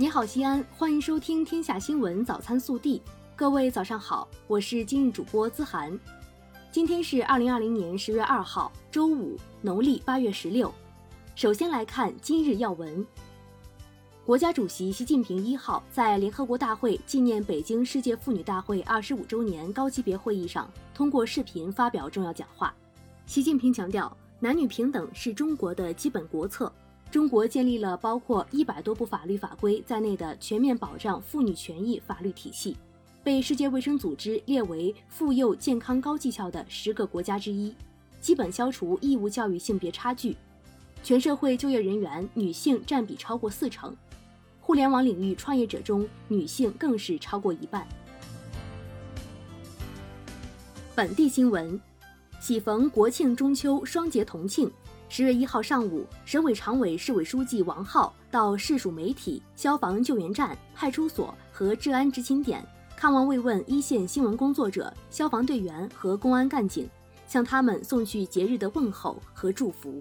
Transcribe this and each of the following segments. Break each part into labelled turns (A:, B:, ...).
A: 你好，西安，欢迎收听《天下新闻早餐速递》。各位早上好，我是今日主播资涵。今天是二零二零年十月二号，周五，农历八月十六。首先来看今日要闻。国家主席习近平一号在联合国大会纪念北京世界妇女大会二十五周年高级别会议上通过视频发表重要讲话。习近平强调，男女平等是中国的基本国策。中国建立了包括一百多部法律法规在内的全面保障妇女权益法律体系，被世界卫生组织列为妇幼健康高绩效的十个国家之一，基本消除义务教育性别差距，全社会就业人员女性占比超过四成，互联网领域创业者中女性更是超过一半。本地新闻，喜逢国庆中秋双节同庆。十月一号上午，省委常委、市委书记王浩到市属媒体、消防救援站、派出所和治安执勤点看望慰问一线新闻工作者、消防队员和公安干警，向他们送去节日的问候和祝福。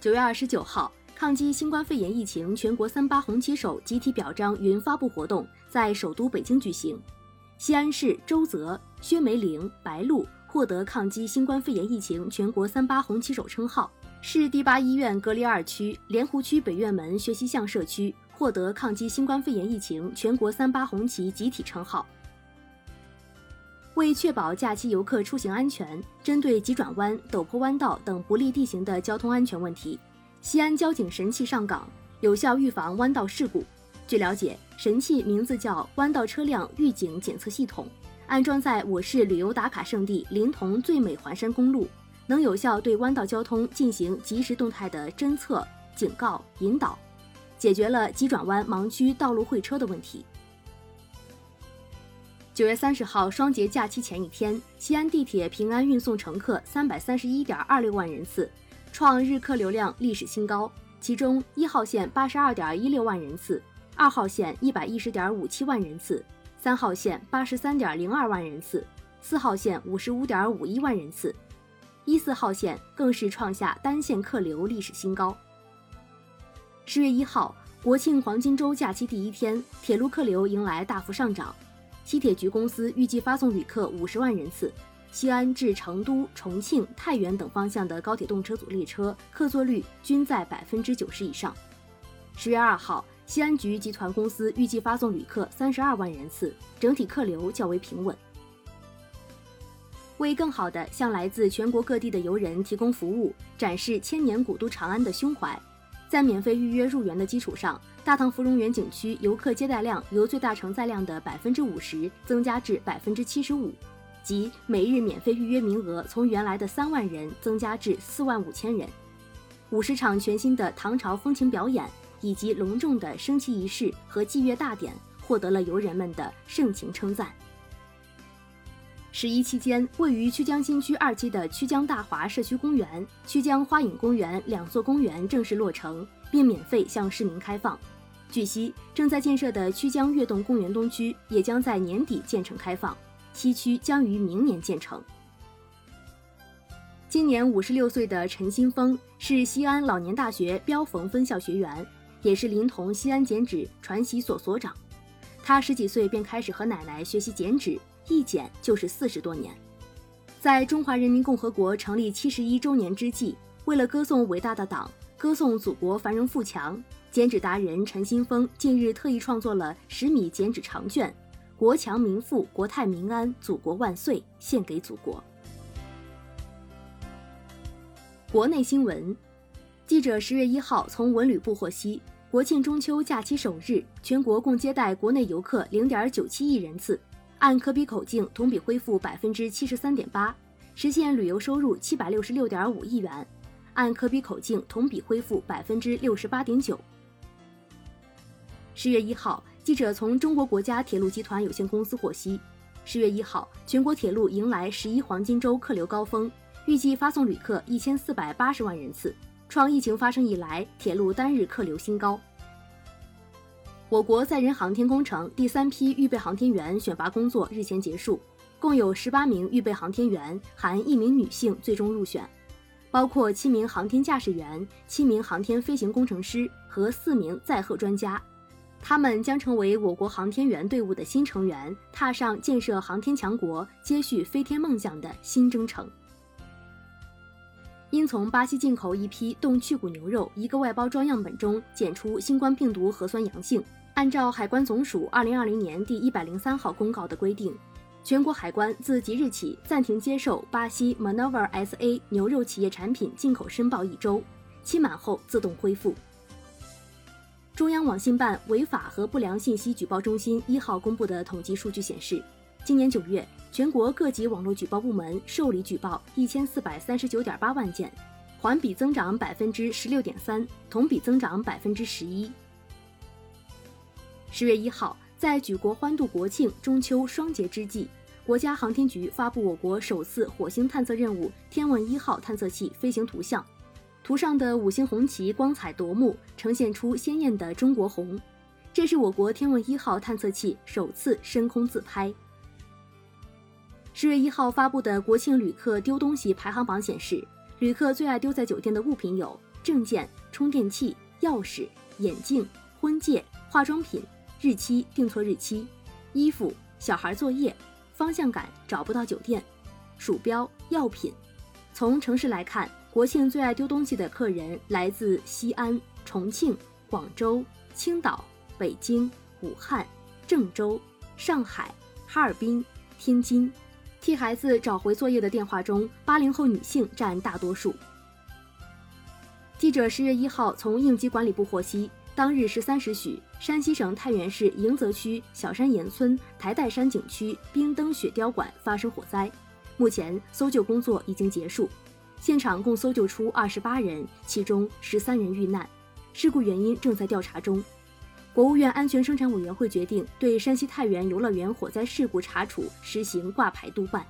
A: 九月二十九号，抗击新冠肺炎疫情全国三八红旗手集体表彰云发布活动在首都北京举行，西安市周泽、薛梅玲、白露。获得抗击新冠肺炎疫情全国三八红旗手称号，市第八医院隔离二区莲湖区北院门学习巷社区获得抗击新冠肺炎疫情全国三八红旗集体称号。为确保假期游客出行安全，针对急转弯、陡坡弯道等不利地形的交通安全问题，西安交警神器上岗，有效预防弯道事故。据了解，神器名字叫弯道车辆预警检测系统。安装在我市旅游打卡胜地临潼最美环山公路，能有效对弯道交通进行即时动态的侦测、警告、引导，解决了急转弯盲区道路会车的问题。九月三十号双节假期前一天，西安地铁平安运送乘客三百三十一点二六万人次，创日客流量历史新高。其中一号线八十二点一六万人次，二号线一百一十点五七万人次。三号线八十三点零二万人次，四号线五十五点五一万人次，一四号线更是创下单线客流历史新高。十月一号，国庆黄金周假期第一天，铁路客流迎来大幅上涨。西铁局公司预计发送旅客五十万人次，西安至成都、重庆、太原等方向的高铁动车组列车客座率均在百分之九十以上。十月二号。西安局集团公司预计发送旅客三十二万人次，整体客流较为平稳。为更好地向来自全国各地的游人提供服务，展示千年古都长安的胸怀，在免费预约入园的基础上，大唐芙蓉园景区游客接待量由最大承载量的百分之五十增加至百分之七十五，即每日免费预约名额从原来的三万人增加至四万五千人。五十场全新的唐朝风情表演。以及隆重的升旗仪式和祭月大典，获得了游人们的盛情称赞。十一期间，位于曲江新区二期的曲江大华社区公园、曲江花影公园两座公园正式落成，并免费向市民开放。据悉，正在建设的曲江悦动公园东区也将在年底建成开放，西区将于明年建成。今年五十六岁的陈新峰是西安老年大学标冯分校学员。也是临潼西安剪纸传习所所长，他十几岁便开始和奶奶学习剪纸，一剪就是四十多年。在中华人民共和国成立七十一周年之际，为了歌颂伟大的党，歌颂祖国繁荣富强，剪纸达人陈新峰近日特意创作了十米剪纸长卷，《国强民富，国泰民安，祖国万岁》，献给祖国。国内新闻。记者十月一号从文旅部获悉，国庆中秋假期首日，全国共接待国内游客零点九七亿人次，按可比口径同比恢复百分之七十三点八，实现旅游收入七百六十六点五亿元，按可比口径同比恢复百分之六十八点九。十月一号，记者从中国国家铁路集团有限公司获悉，十月一号，全国铁路迎来十一黄金周客流高峰，预计发送旅客一千四百八十万人次。创疫情发生以来铁路单日客流新高。我国载人航天工程第三批预备航天员选拔工作日前结束，共有十八名预备航天员（含一名女性）最终入选。包括七名航天驾驶员、七名航天飞行工程师和四名载荷专家。他们将成为我国航天员队伍的新成员，踏上建设航天强国、接续飞天梦想的新征程。因从巴西进口一批冻去骨牛肉一个外包装样本中检出新冠病毒核酸阳性，按照海关总署二零二零年第一百零三号公告的规定，全国海关自即日起暂停接受巴西 Manova S.A 牛肉企业产品进口申报一周，期满后自动恢复。中央网信办违法和不良信息举报中心一号公布的统计数据显示，今年九月，全国各级网络举报部门受理举报一千四百三十九点八万件，环比增长百分之十六点三，同比增长百分之十一。十月一号，在举国欢度国庆、中秋双节之际，国家航天局发布我国首次火星探测任务“天问一号”探测器飞行图像。图上的五星红旗光彩夺目，呈现出鲜艳的中国红。这是我国天问一号探测器首次升空自拍。十月一号发布的国庆旅客丢东西排行榜显示，旅客最爱丢在酒店的物品有证件、充电器、钥匙、眼镜、婚戒、化妆品、日期订错日期、衣服、小孩作业、方向感找不到酒店、鼠标、药品。从城市来看。国庆最爱丢东西的客人来自西安、重庆、广州、青岛、北京、武汉、郑州、上海、哈尔滨、天津。替孩子找回作业的电话中，八零后女性占大多数。记者十月一号从应急管理部获悉，当日十三时许，山西省太原市迎泽区小山岩村台岱山景区冰灯雪雕馆发生火灾，目前搜救工作已经结束。现场共搜救出二十八人，其中十三人遇难，事故原因正在调查中。国务院安全生产委员会决定对山西太原游乐园火灾事故查处实行挂牌督办。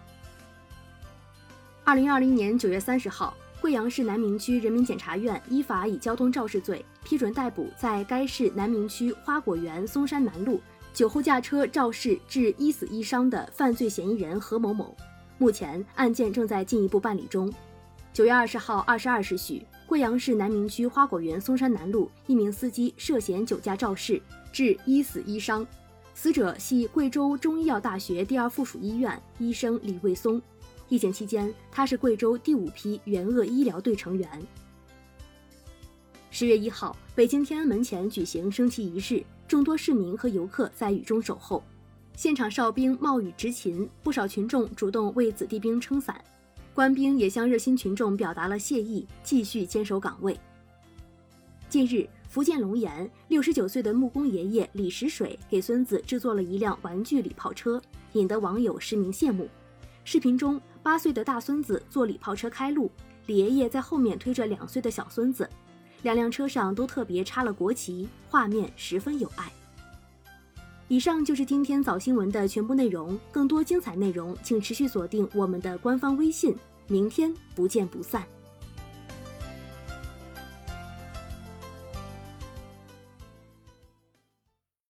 A: 二零二零年九月三十号，贵阳市南明区人民检察院依法以交通肇事罪批准逮捕在该市南明区花果园松山南路酒后驾车肇事致一死一伤的犯罪嫌疑人何某某，目前案件正在进一步办理中。九月二十号二十二时许，贵阳市南明区花果园松山南路一名司机涉嫌酒驾肇事，致一死一伤，死者系贵州中医药大学第二附属医院医生李卫松。疫情期间，他是贵州第五批援鄂医疗队成员。十月一号，北京天安门前举行升旗仪式，众多市民和游客在雨中守候，现场哨兵冒雨执勤，不少群众主动为子弟兵撑伞。官兵也向热心群众表达了谢意，继续坚守岗位。近日，福建龙岩六十九岁的木工爷爷李石水给孙子制作了一辆玩具礼炮车，引得网友实名羡慕。视频中，八岁的大孙子坐礼炮车开路，李爷爷在后面推着两岁的小孙子，两辆车上都特别插了国旗，画面十分有爱。以上就是今天早新闻的全部内容，更多精彩内容请持续锁定我们的官方微信。明天不见不散。